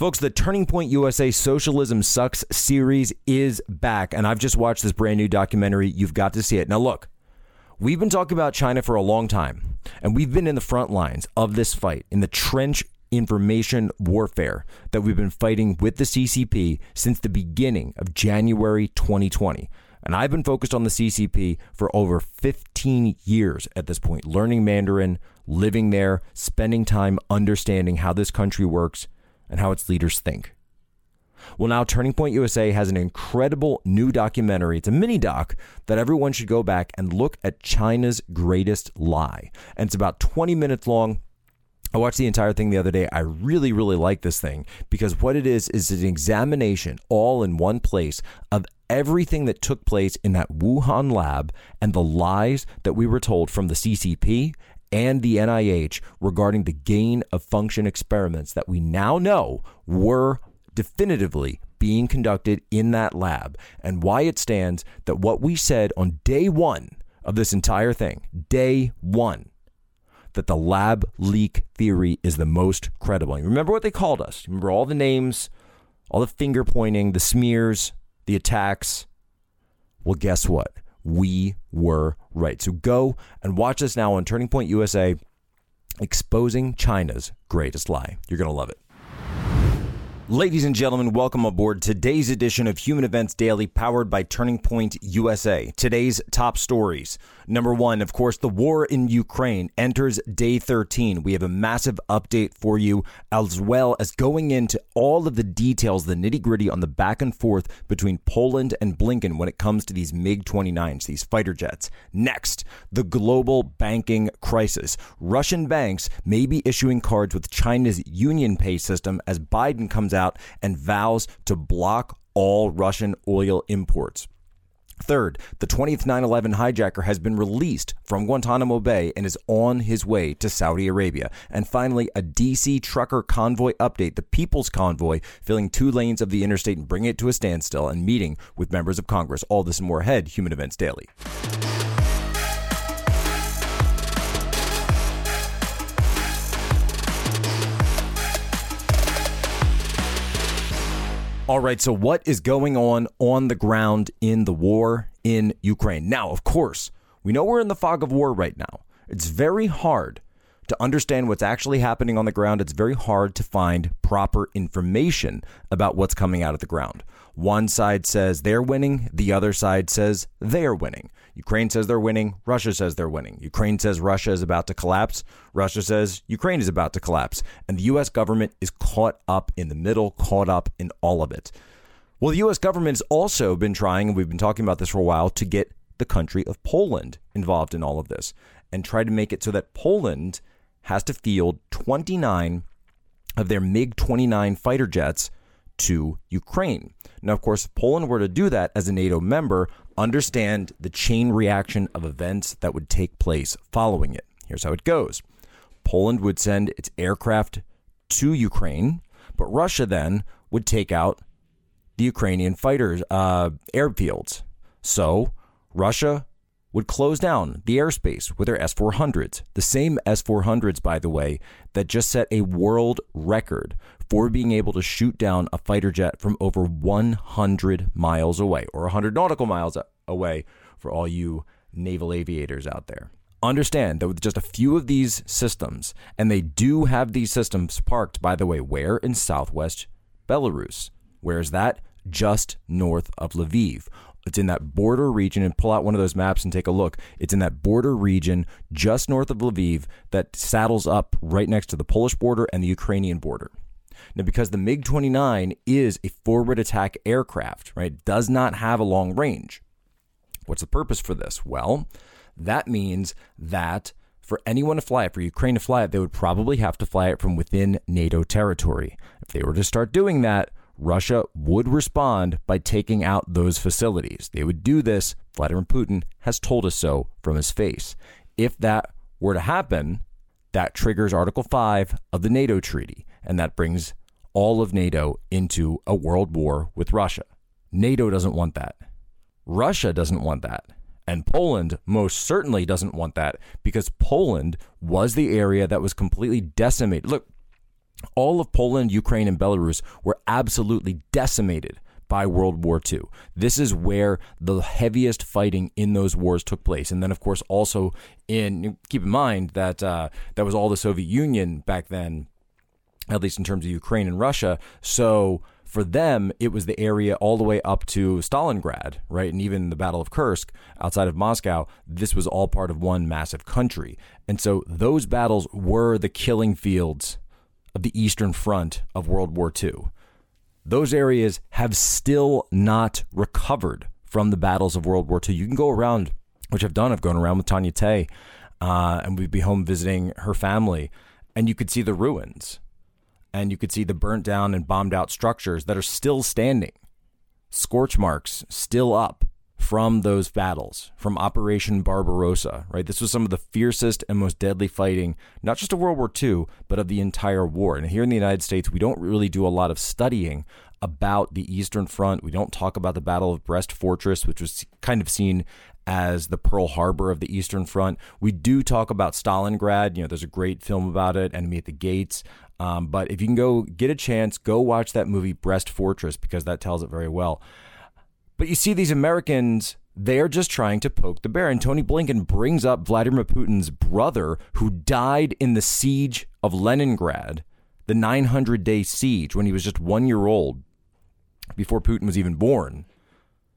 Folks, the Turning Point USA Socialism Sucks series is back, and I've just watched this brand new documentary. You've got to see it. Now, look, we've been talking about China for a long time, and we've been in the front lines of this fight, in the trench information warfare that we've been fighting with the CCP since the beginning of January 2020. And I've been focused on the CCP for over 15 years at this point, learning Mandarin, living there, spending time understanding how this country works and how its leaders think. Well, now Turning Point USA has an incredible new documentary. It's a mini doc that everyone should go back and look at China's greatest lie. And it's about 20 minutes long. I watched the entire thing the other day. I really, really like this thing because what it is is an examination all in one place of everything that took place in that Wuhan lab and the lies that we were told from the CCP and the NIH regarding the gain of function experiments that we now know were definitively being conducted in that lab and why it stands that what we said on day one of this entire thing, day one, that the lab leak theory is the most credible. You remember what they called us? Remember all the names, all the finger pointing, the smears, the attacks? Well, guess what? We were right. So go and watch us now on Turning Point USA, exposing China's greatest lie. You're going to love it. Ladies and gentlemen, welcome aboard today's edition of Human Events Daily, powered by Turning Point USA. Today's top stories. Number one, of course, the war in Ukraine enters day 13. We have a massive update for you, as well as going into all of the details, the nitty gritty on the back and forth between Poland and Blinken when it comes to these MiG 29s, these fighter jets. Next, the global banking crisis. Russian banks may be issuing cards with China's UnionPay system as Biden comes out and vows to block all Russian oil imports. Third, the 20th 9 11 hijacker has been released from Guantanamo Bay and is on his way to Saudi Arabia. And finally, a DC trucker convoy update the People's Convoy filling two lanes of the interstate and bringing it to a standstill and meeting with members of Congress. All this and more ahead, Human Events Daily. All right, so what is going on on the ground in the war in Ukraine? Now, of course, we know we're in the fog of war right now. It's very hard to understand what's actually happening on the ground. It's very hard to find proper information about what's coming out of the ground. One side says they're winning, the other side says they're winning. Ukraine says they're winning, Russia says they're winning. Ukraine says Russia is about to collapse, Russia says Ukraine is about to collapse. And the US government is caught up in the middle, caught up in all of it. Well, the US government has also been trying, and we've been talking about this for a while, to get the country of Poland involved in all of this and try to make it so that Poland has to field 29 of their MiG 29 fighter jets to Ukraine. Now, of course, if Poland were to do that as a NATO member, understand the chain reaction of events that would take place following it. Here's how it goes Poland would send its aircraft to Ukraine, but Russia then would take out the Ukrainian fighters' uh, airfields. So Russia would close down the airspace with their S 400s. The same S 400s, by the way, that just set a world record for being able to shoot down a fighter jet from over 100 miles away, or 100 nautical miles away for all you naval aviators out there. Understand that with just a few of these systems, and they do have these systems parked, by the way, where? In southwest Belarus. Where is that? Just north of Lviv. It's in that border region, and pull out one of those maps and take a look. It's in that border region just north of Lviv that saddles up right next to the Polish border and the Ukrainian border. Now, because the MiG 29 is a forward attack aircraft, right, does not have a long range. What's the purpose for this? Well, that means that for anyone to fly it, for Ukraine to fly it, they would probably have to fly it from within NATO territory. If they were to start doing that, Russia would respond by taking out those facilities. They would do this. Vladimir Putin has told us so from his face. If that were to happen, that triggers Article 5 of the NATO treaty, and that brings all of NATO into a world war with Russia. NATO doesn't want that. Russia doesn't want that. And Poland most certainly doesn't want that because Poland was the area that was completely decimated. Look, all of Poland, Ukraine, and Belarus were absolutely decimated by World War II. This is where the heaviest fighting in those wars took place. And then, of course, also in keep in mind that uh, that was all the Soviet Union back then, at least in terms of Ukraine and Russia. So for them, it was the area all the way up to Stalingrad, right? And even the Battle of Kursk outside of Moscow, this was all part of one massive country. And so those battles were the killing fields of the Eastern Front of World War II. Those areas have still not recovered from the battles of World War II. You can go around, which I've done. I've gone around with Tanya Tay, uh, and we'd be home visiting her family, and you could see the ruins, and you could see the burnt down and bombed out structures that are still standing, scorch marks still up from those battles, from Operation Barbarossa, right? This was some of the fiercest and most deadly fighting, not just of World War II, but of the entire war. And here in the United States, we don't really do a lot of studying about the Eastern Front. We don't talk about the Battle of Brest Fortress, which was kind of seen as the Pearl Harbor of the Eastern Front. We do talk about Stalingrad. You know, there's a great film about it, Enemy at the Gates. Um, but if you can go get a chance, go watch that movie Brest Fortress because that tells it very well. But you see, these Americans, they're just trying to poke the bear. And Tony Blinken brings up Vladimir Putin's brother who died in the siege of Leningrad, the 900 day siege, when he was just one year old before Putin was even born.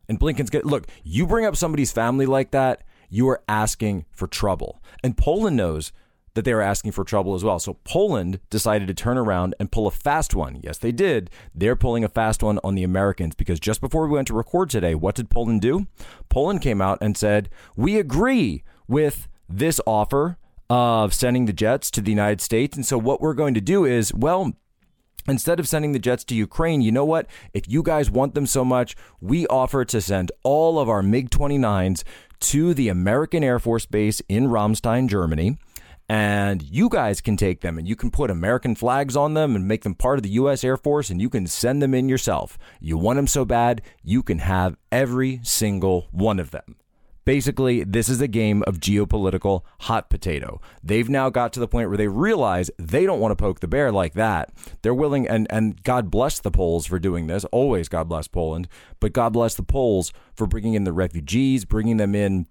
And Blinken's get look, you bring up somebody's family like that, you are asking for trouble. And Poland knows that they were asking for trouble as well. So Poland decided to turn around and pull a fast one. Yes, they did. They're pulling a fast one on the Americans because just before we went to record today, what did Poland do? Poland came out and said, We agree with this offer of sending the jets to the United States. And so what we're going to do is, well, Instead of sending the jets to Ukraine, you know what? If you guys want them so much, we offer to send all of our MiG 29s to the American Air Force Base in Ramstein, Germany and you guys can take them and you can put American flags on them and make them part of the U.S. Air Force and you can send them in yourself. You want them so bad, you can have every single one of them. Basically, this is a game of geopolitical hot potato. They've now got to the point where they realize they don't want to poke the bear like that. They're willing, and, and God bless the Poles for doing this. Always God bless Poland, but God bless the Poles for bringing in the refugees, bringing them in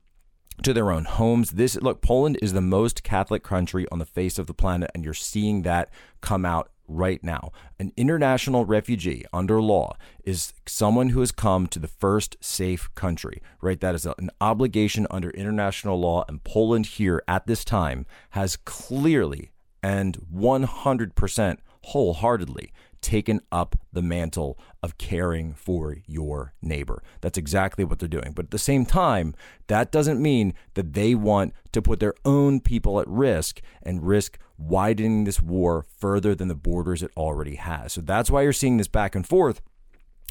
to their own homes. This look, Poland is the most Catholic country on the face of the planet, and you're seeing that come out right now. An international refugee under law is someone who has come to the first safe country, right? That is an obligation under international law, and Poland here at this time has clearly and 100% wholeheartedly taken up the mantle of caring for your neighbor. That's exactly what they're doing. But at the same time, that doesn't mean that they want to put their own people at risk and risk widening this war further than the borders it already has. So that's why you're seeing this back and forth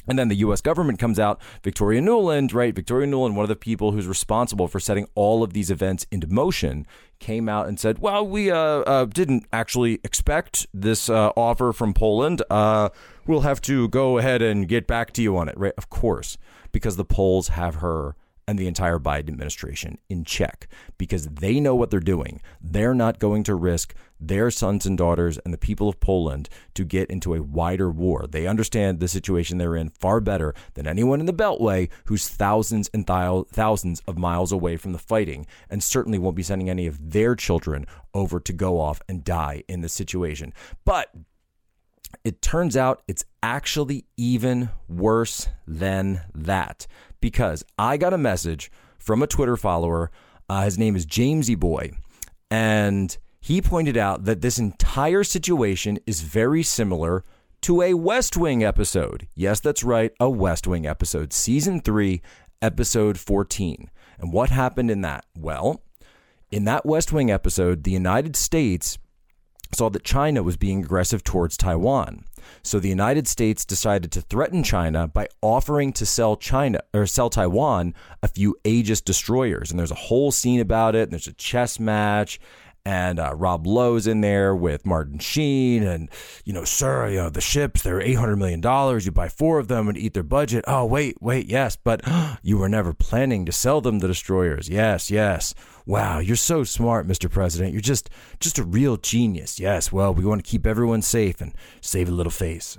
and then the U.S. government comes out. Victoria Nuland, right? Victoria Nuland, one of the people who's responsible for setting all of these events into motion, came out and said, "Well, we uh, uh, didn't actually expect this uh, offer from Poland. Uh, we'll have to go ahead and get back to you on it." Right? Of course, because the Poles have her and the entire Biden administration in check because they know what they're doing. They're not going to risk their sons and daughters and the people of Poland to get into a wider war. They understand the situation they're in far better than anyone in the Beltway who's thousands and thousands of miles away from the fighting and certainly won't be sending any of their children over to go off and die in this situation. But it turns out it's actually even worse than that because I got a message from a Twitter follower. Uh, his name is Jamesy Boy. And he pointed out that this entire situation is very similar to a West Wing episode. Yes, that's right, a West Wing episode, season three, episode 14. And what happened in that? Well, in that West Wing episode, the United States saw that China was being aggressive towards Taiwan. So the United States decided to threaten China by offering to sell China or sell Taiwan a few Aegis destroyers. And there's a whole scene about it. And there's a chess match. And uh, Rob Lowe's in there with Martin Sheen, and you know, sir, you know the ships they're eight hundred million dollars. You buy four of them and eat their budget. Oh wait, wait, yes, but you were never planning to sell them the destroyers. Yes, yes. Wow, you're so smart, Mr. President. You're just just a real genius. Yes. Well, we want to keep everyone safe and save a little face.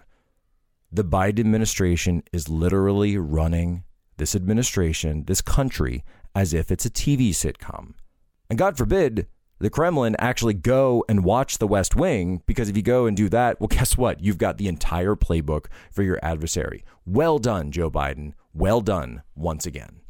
The Biden administration is literally running this administration, this country, as if it's a TV sitcom. And God forbid the Kremlin actually go and watch the West Wing because if you go and do that, well, guess what? You've got the entire playbook for your adversary. Well done, Joe Biden. Well done once again.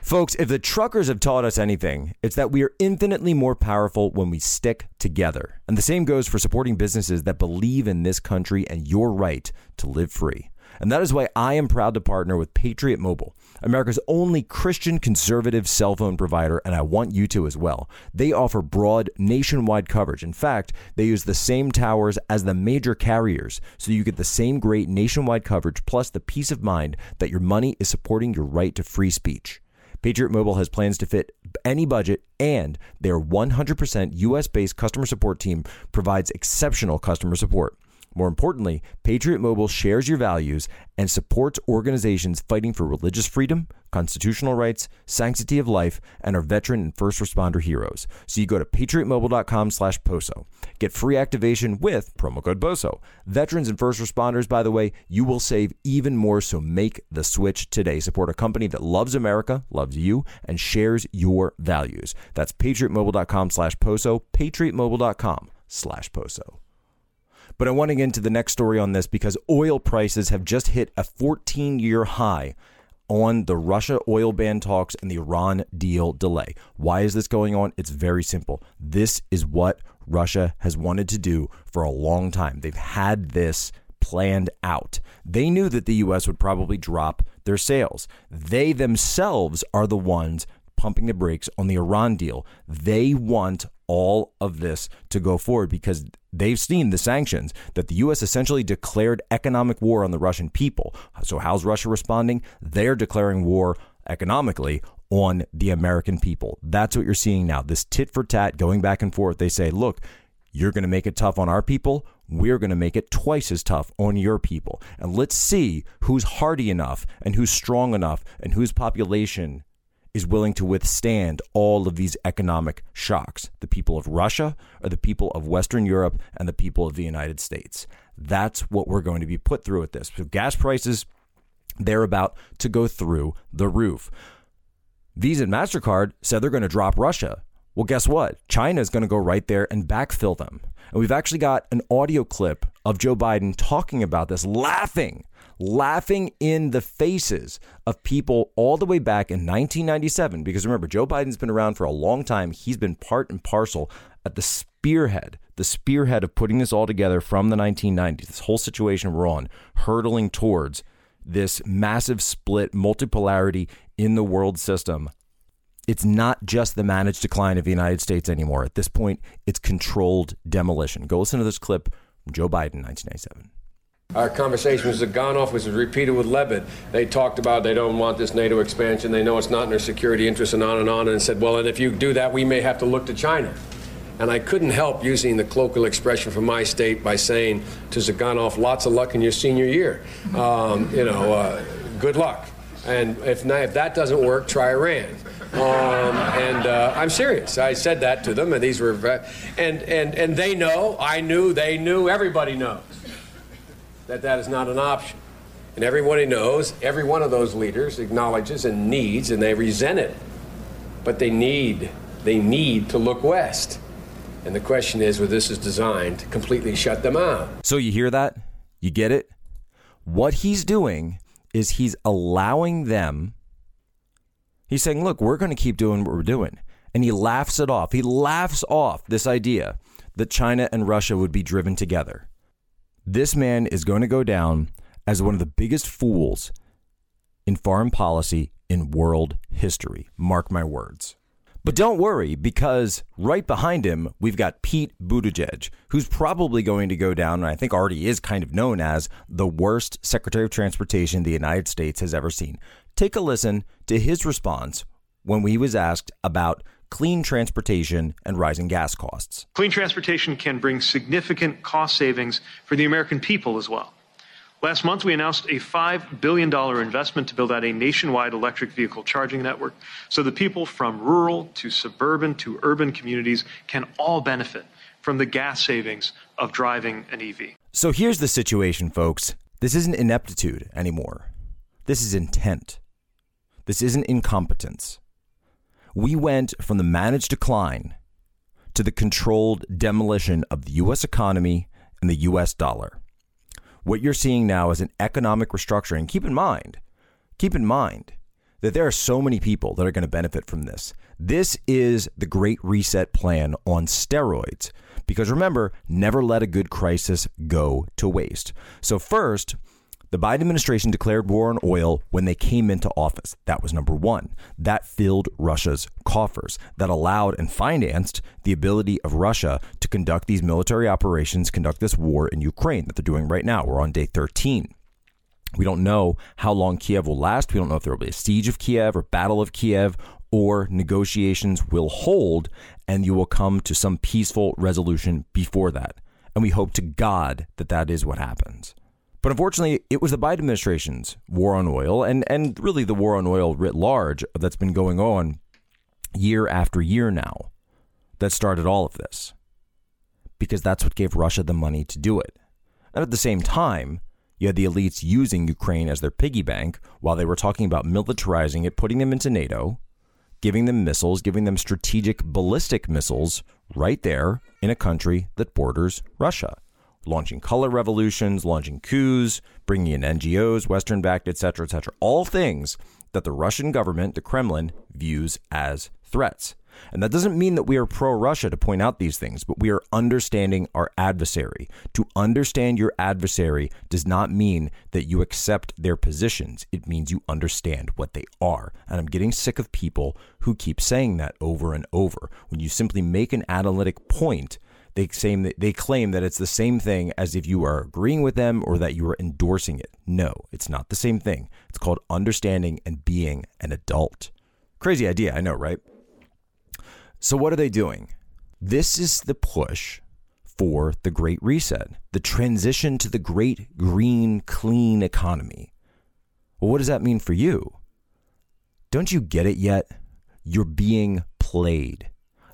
Folks, if the truckers have taught us anything, it's that we are infinitely more powerful when we stick together. And the same goes for supporting businesses that believe in this country and your right to live free. And that is why I am proud to partner with Patriot Mobile, America's only Christian conservative cell phone provider, and I want you to as well. They offer broad nationwide coverage. In fact, they use the same towers as the major carriers, so you get the same great nationwide coverage plus the peace of mind that your money is supporting your right to free speech. Patriot Mobile has plans to fit any budget, and their 100% US based customer support team provides exceptional customer support. More importantly, Patriot Mobile shares your values and supports organizations fighting for religious freedom, constitutional rights, sanctity of life, and our veteran and first responder heroes. So you go to patriotmobile.com slash POSO. Get free activation with promo code POSO. Veterans and first responders, by the way, you will save even more, so make the switch today. Support a company that loves America, loves you, and shares your values. That's patriotmobile.com slash POSO, patriotmobile.com slash POSO. But I want to get into the next story on this because oil prices have just hit a 14 year high on the Russia oil ban talks and the Iran deal delay. Why is this going on? It's very simple. This is what Russia has wanted to do for a long time. They've had this planned out. They knew that the US would probably drop their sales. They themselves are the ones pumping the brakes on the Iran deal. They want all of this to go forward because they've seen the sanctions that the U.S. essentially declared economic war on the Russian people. So, how's Russia responding? They're declaring war economically on the American people. That's what you're seeing now. This tit for tat going back and forth. They say, look, you're going to make it tough on our people. We're going to make it twice as tough on your people. And let's see who's hardy enough and who's strong enough and whose population is willing to withstand all of these economic shocks the people of Russia or the people of Western Europe and the people of the United States. That's what we're going to be put through with this. So, gas prices, they're about to go through the roof. Visa and MasterCard said they're going to drop Russia. Well, guess what? China is going to go right there and backfill them. And we've actually got an audio clip of Joe Biden talking about this, laughing laughing in the faces of people all the way back in 1997. Because remember, Joe Biden's been around for a long time. He's been part and parcel at the spearhead, the spearhead of putting this all together from the 1990s. This whole situation we're on, hurtling towards this massive split, multipolarity in the world system. It's not just the managed decline of the United States anymore. At this point, it's controlled demolition. Go listen to this clip from Joe Biden, 1997. Our conversation with Zyuganov was repeated with Lebed. They talked about they don't want this NATO expansion. They know it's not in their security interests and on and on. And said, well, and if you do that, we may have to look to China. And I couldn't help using the colloquial expression from my state by saying to Zyuganov, lots of luck in your senior year. Um, you know, uh, good luck. And if, if that doesn't work, try Iran. Um, and uh, I'm serious. I said that to them, and these were, and, and, and they know, I knew, they knew, everybody knows that that is not an option. And everybody knows, every one of those leaders acknowledges and needs, and they resent it. But they need, they need to look west. And the question is, whether this is designed to completely shut them out. So you hear that? You get it? What he's doing is he's allowing them, he's saying, look, we're going to keep doing what we're doing. And he laughs it off. He laughs off this idea that China and Russia would be driven together. This man is going to go down as one of the biggest fools in foreign policy in world history. Mark my words. But don't worry, because right behind him, we've got Pete Buttigieg, who's probably going to go down, and I think already is kind of known as the worst Secretary of Transportation the United States has ever seen. Take a listen to his response when he was asked about clean transportation and rising gas costs. Clean transportation can bring significant cost savings for the American people as well. Last month, we announced a $5 billion investment to build out a nationwide electric vehicle charging network so that people from rural to suburban to urban communities can all benefit from the gas savings of driving an EV. So here's the situation, folks. This isn't ineptitude anymore. This is intent. This isn't incompetence. We went from the managed decline to the controlled demolition of the U.S. economy and the U.S. dollar. What you're seeing now is an economic restructuring. Keep in mind, keep in mind that there are so many people that are going to benefit from this. This is the Great Reset plan on steroids. Because remember, never let a good crisis go to waste. So, first, the Biden administration declared war on oil when they came into office. That was number one. That filled Russia's coffers. That allowed and financed the ability of Russia to conduct these military operations, conduct this war in Ukraine that they're doing right now. We're on day 13. We don't know how long Kiev will last. We don't know if there will be a siege of Kiev or battle of Kiev or negotiations will hold and you will come to some peaceful resolution before that. And we hope to God that that is what happens. But unfortunately, it was the Biden administration's war on oil and, and really the war on oil writ large that's been going on year after year now that started all of this. Because that's what gave Russia the money to do it. And at the same time, you had the elites using Ukraine as their piggy bank while they were talking about militarizing it, putting them into NATO, giving them missiles, giving them strategic ballistic missiles right there in a country that borders Russia launching color revolutions, launching coups, bringing in NGOs, Western backed, etc., etc. All things that the Russian government, the Kremlin, views as threats. And that doesn't mean that we are pro Russia to point out these things, but we are understanding our adversary. To understand your adversary does not mean that you accept their positions, it means you understand what they are. And I'm getting sick of people who keep saying that over and over. When you simply make an analytic point, they claim that they claim that it's the same thing as if you are agreeing with them or that you are endorsing it. No, it's not the same thing. It's called understanding and being an adult. Crazy idea, I know, right? So what are they doing? This is the push for the Great Reset, the transition to the great green clean economy. Well, what does that mean for you? Don't you get it yet? You're being played.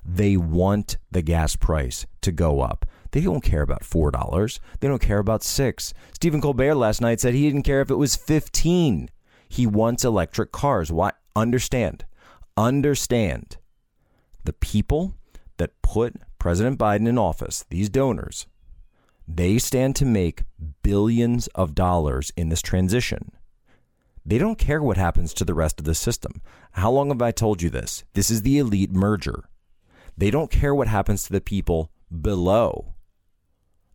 They want the gas price to go up. They don't care about four dollars. They don't care about six. Stephen Colbert last night said he didn't care if it was fifteen. He wants electric cars. Why? Understand. Understand. The people that put President Biden in office, these donors, they stand to make billions of dollars in this transition. They don't care what happens to the rest of the system. How long have I told you this? This is the elite merger. They don't care what happens to the people below.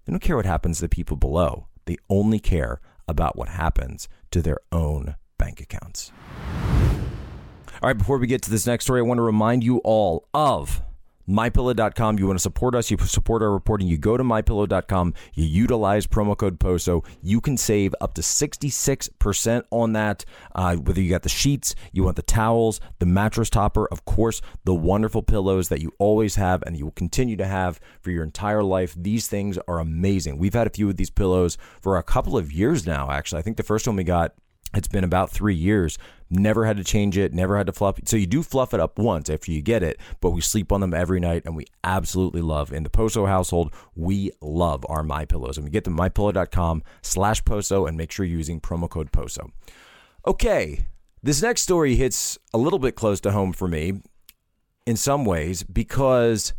They don't care what happens to the people below. They only care about what happens to their own bank accounts. All right, before we get to this next story, I want to remind you all of mypillow.com. You want to support us, you support our reporting, you go to mypillow.com, you utilize promo code POSO. You can save up to 66% on that. Uh, whether you got the sheets, you want the towels, the mattress topper, of course, the wonderful pillows that you always have and you will continue to have for your entire life. These things are amazing. We've had a few of these pillows for a couple of years now, actually. I think the first one we got it's been about three years. Never had to change it, never had to fluff. So you do fluff it up once after you get it, but we sleep on them every night and we absolutely love. In the Poso household, we love our My Pillows. And we get to mypillow.com slash Poso and make sure you're using promo code Poso. Okay, this next story hits a little bit close to home for me in some ways because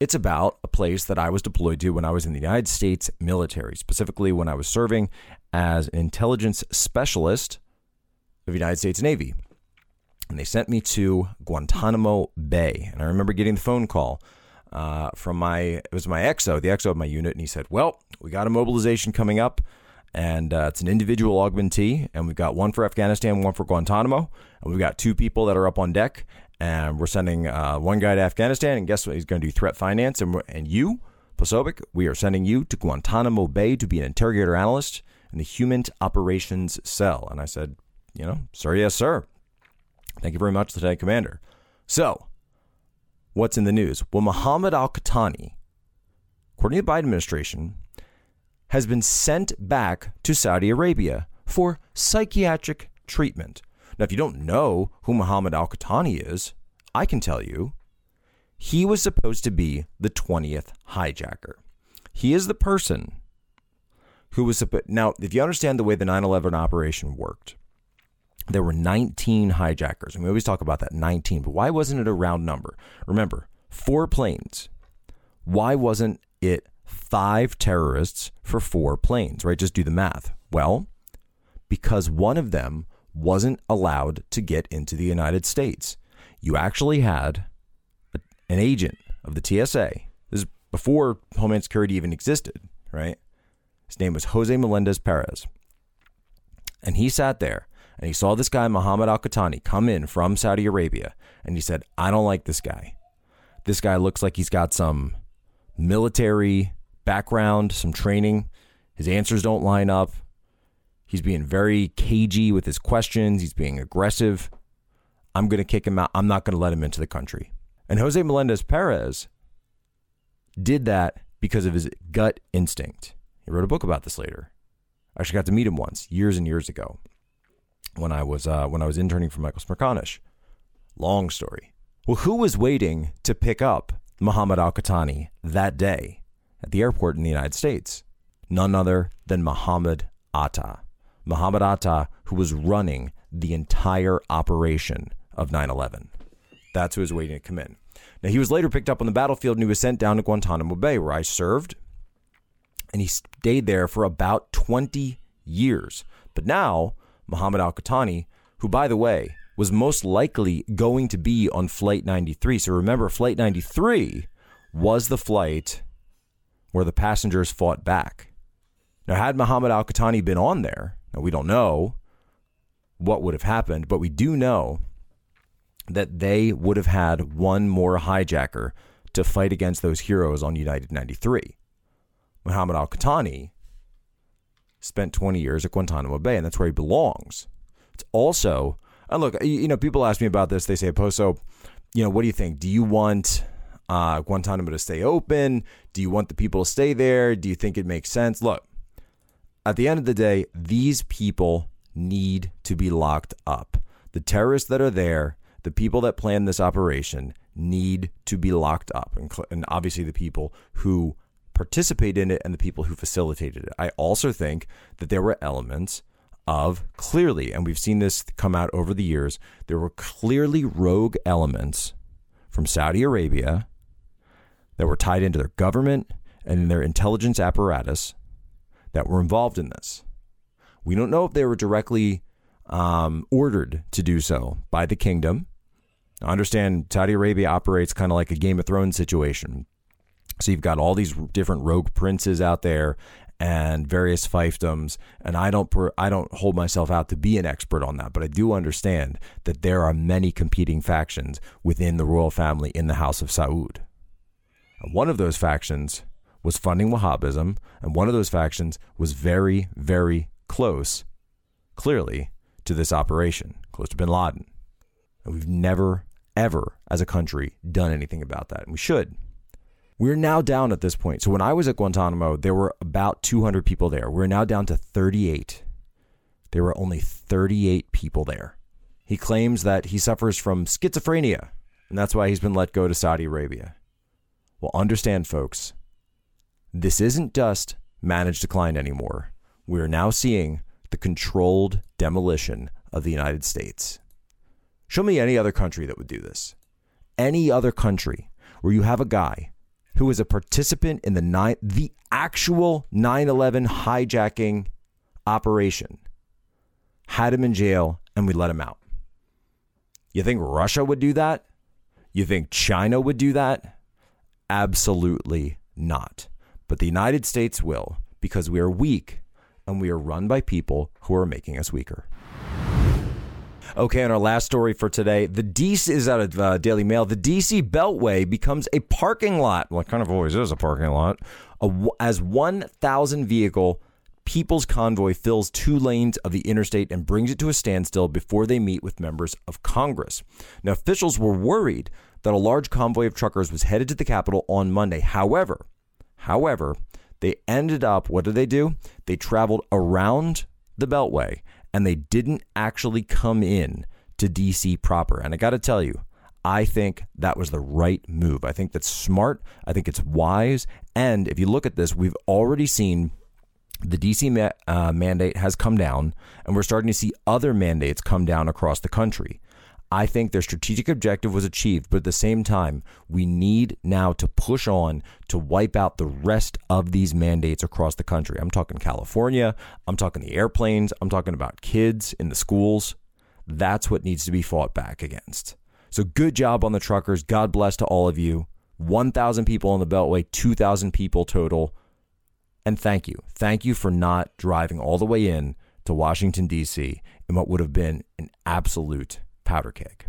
it's about a place that I was deployed to when I was in the United States military, specifically when I was serving as an intelligence specialist of the United States Navy. And they sent me to Guantanamo Bay. And I remember getting the phone call uh, from my, it was my XO, the XO of my unit. And he said, Well, we got a mobilization coming up. And uh, it's an individual augmentee. And we've got one for Afghanistan, one for Guantanamo. And we've got two people that are up on deck. And we're sending uh, one guy to Afghanistan. And guess what? He's going to do threat finance. And, and you, Posobiec, we are sending you to Guantanamo Bay to be an interrogator analyst in the Human Operations Cell. And I said, you know, sir, yes, sir. Thank you very much, Lieutenant Commander. So, what's in the news? Well, Mohammed Al Qahtani, according to the Biden administration, has been sent back to Saudi Arabia for psychiatric treatment. Now, if you don't know who Mohammed Al Qahtani is, I can tell you. He was supposed to be the 20th hijacker. He is the person who was. Now, if you understand the way the 9 11 operation worked, there were 19 hijackers. And we always talk about that 19, but why wasn't it a round number? Remember, four planes. Why wasn't it five terrorists for four planes, right? Just do the math. Well, because one of them wasn't allowed to get into the United States. You actually had an agent of the TSA. This is before Homeland Security even existed, right? His name was Jose Melendez Perez. And he sat there and he saw this guy, Mohammed Al Qahtani, come in from Saudi Arabia. And he said, I don't like this guy. This guy looks like he's got some military background, some training. His answers don't line up. He's being very cagey with his questions. He's being aggressive. I'm going to kick him out. I'm not going to let him into the country. And Jose Melendez Perez did that because of his gut instinct. He wrote a book about this later. I actually got to meet him once, years and years ago, when I was uh, when I was interning for Michael Smerconish. Long story. Well, who was waiting to pick up Muhammad Al Qahtani that day at the airport in the United States? None other than Muhammad Atta. Muhammad Atta, who was running the entire operation of 9 11. That's who was waiting to come in. Now, he was later picked up on the battlefield and he was sent down to Guantanamo Bay, where I served. And he stayed there for about 20 years. But now, Muhammad Al Qahtani, who, by the way, was most likely going to be on Flight 93. So remember, Flight 93 was the flight where the passengers fought back. Now, had Muhammad Al Qahtani been on there, now we don't know what would have happened, but we do know that they would have had one more hijacker to fight against those heroes on United 93. Muhammad Al Qatani spent 20 years at Guantanamo Bay, and that's where he belongs. It's also, and look, you know, people ask me about this. They say, Poso, you know, what do you think? Do you want uh, Guantanamo to stay open? Do you want the people to stay there? Do you think it makes sense? Look, at the end of the day, these people need to be locked up. The terrorists that are there, the people that planned this operation, need to be locked up. And, and obviously, the people who participated in it and the people who facilitated it. I also think that there were elements of clearly, and we've seen this come out over the years, there were clearly rogue elements from Saudi Arabia that were tied into their government and in their intelligence apparatus that were involved in this. We don't know if they were directly um, ordered to do so by the kingdom. I understand Saudi Arabia operates kind of like a Game of Thrones situation. So you've got all these different rogue princes out there and various fiefdoms, and I don't I don't hold myself out to be an expert on that, but I do understand that there are many competing factions within the royal family in the House of Saud. And one of those factions was funding Wahhabism, and one of those factions was very, very close, clearly, to this operation, close to bin Laden. And we've never, ever, as a country, done anything about that. And we should. We're now down at this point. So when I was at Guantanamo, there were about 200 people there. We're now down to 38. There were only 38 people there. He claims that he suffers from schizophrenia, and that's why he's been let go to Saudi Arabia. Well, understand, folks, this isn't just managed decline anymore. We are now seeing the controlled demolition of the United States. Show me any other country that would do this. Any other country where you have a guy who is a participant in the nine, the actual 9/11 hijacking operation, had him in jail, and we let him out. You think Russia would do that? You think China would do that? Absolutely not. But the United States will because we are weak and we are run by people who are making us weaker. Okay, and our last story for today. The DC is out of uh, Daily Mail. The DC Beltway becomes a parking lot. Well, kind of always is a parking lot. A, as 1,000 vehicle People's Convoy fills two lanes of the interstate and brings it to a standstill before they meet with members of Congress. Now, officials were worried that a large convoy of truckers was headed to the Capitol on Monday. However, however, they ended up, what did they do? They traveled around the Beltway and they didn't actually come in to DC proper. And I got to tell you, I think that was the right move. I think that's smart. I think it's wise. And if you look at this, we've already seen the DC ma- uh, mandate has come down, and we're starting to see other mandates come down across the country. I think their strategic objective was achieved, but at the same time, we need now to push on to wipe out the rest of these mandates across the country. I'm talking California, I'm talking the airplanes, I'm talking about kids in the schools. That's what needs to be fought back against. So good job on the truckers. God bless to all of you. 1,000 people on the Beltway, 2,000 people total. And thank you. Thank you for not driving all the way in to Washington, D.C. in what would have been an absolute powder keg.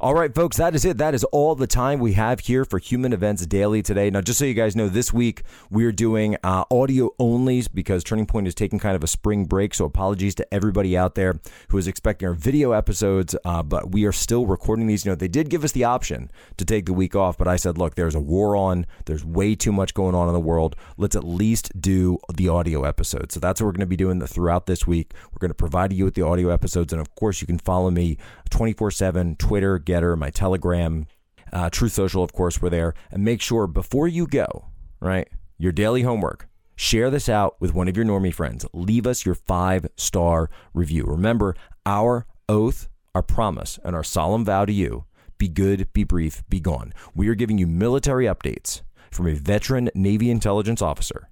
All right, folks, that is it. That is all the time we have here for Human Events Daily today. Now, just so you guys know, this week we're doing uh, audio onlys because Turning Point is taking kind of a spring break. So, apologies to everybody out there who is expecting our video episodes, uh, but we are still recording these. You know, they did give us the option to take the week off, but I said, look, there's a war on, there's way too much going on in the world. Let's at least do the audio episodes. So, that's what we're going to be doing throughout this week. We're going to provide you with the audio episodes. And of course, you can follow me 24 7, Twitter, Gettr, my Telegram, uh, Truth Social, of course, we're there. And make sure before you go, right, your daily homework, share this out with one of your normie friends. Leave us your five star review. Remember, our oath, our promise, and our solemn vow to you be good, be brief, be gone. We are giving you military updates from a veteran Navy intelligence officer,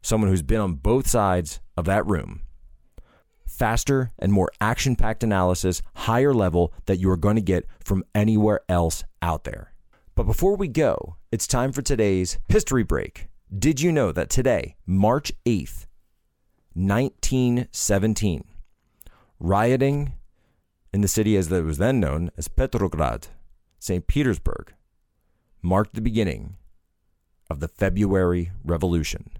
someone who's been on both sides of that room faster and more action packed analysis, higher level that you are going to get from anywhere else out there. But before we go, it's time for today's history break. Did you know that today, March 8th, 1917, rioting in the city as it was then known as Petrograd, St. Petersburg, marked the beginning of the February Revolution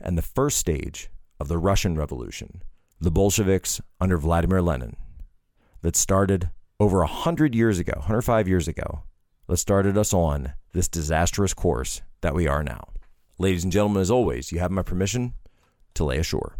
and the first stage of the Russian Revolution, the Bolsheviks under Vladimir Lenin that started over 100 years ago, 105 years ago, that started us on this disastrous course that we are now. Ladies and gentlemen, as always, you have my permission to lay ashore.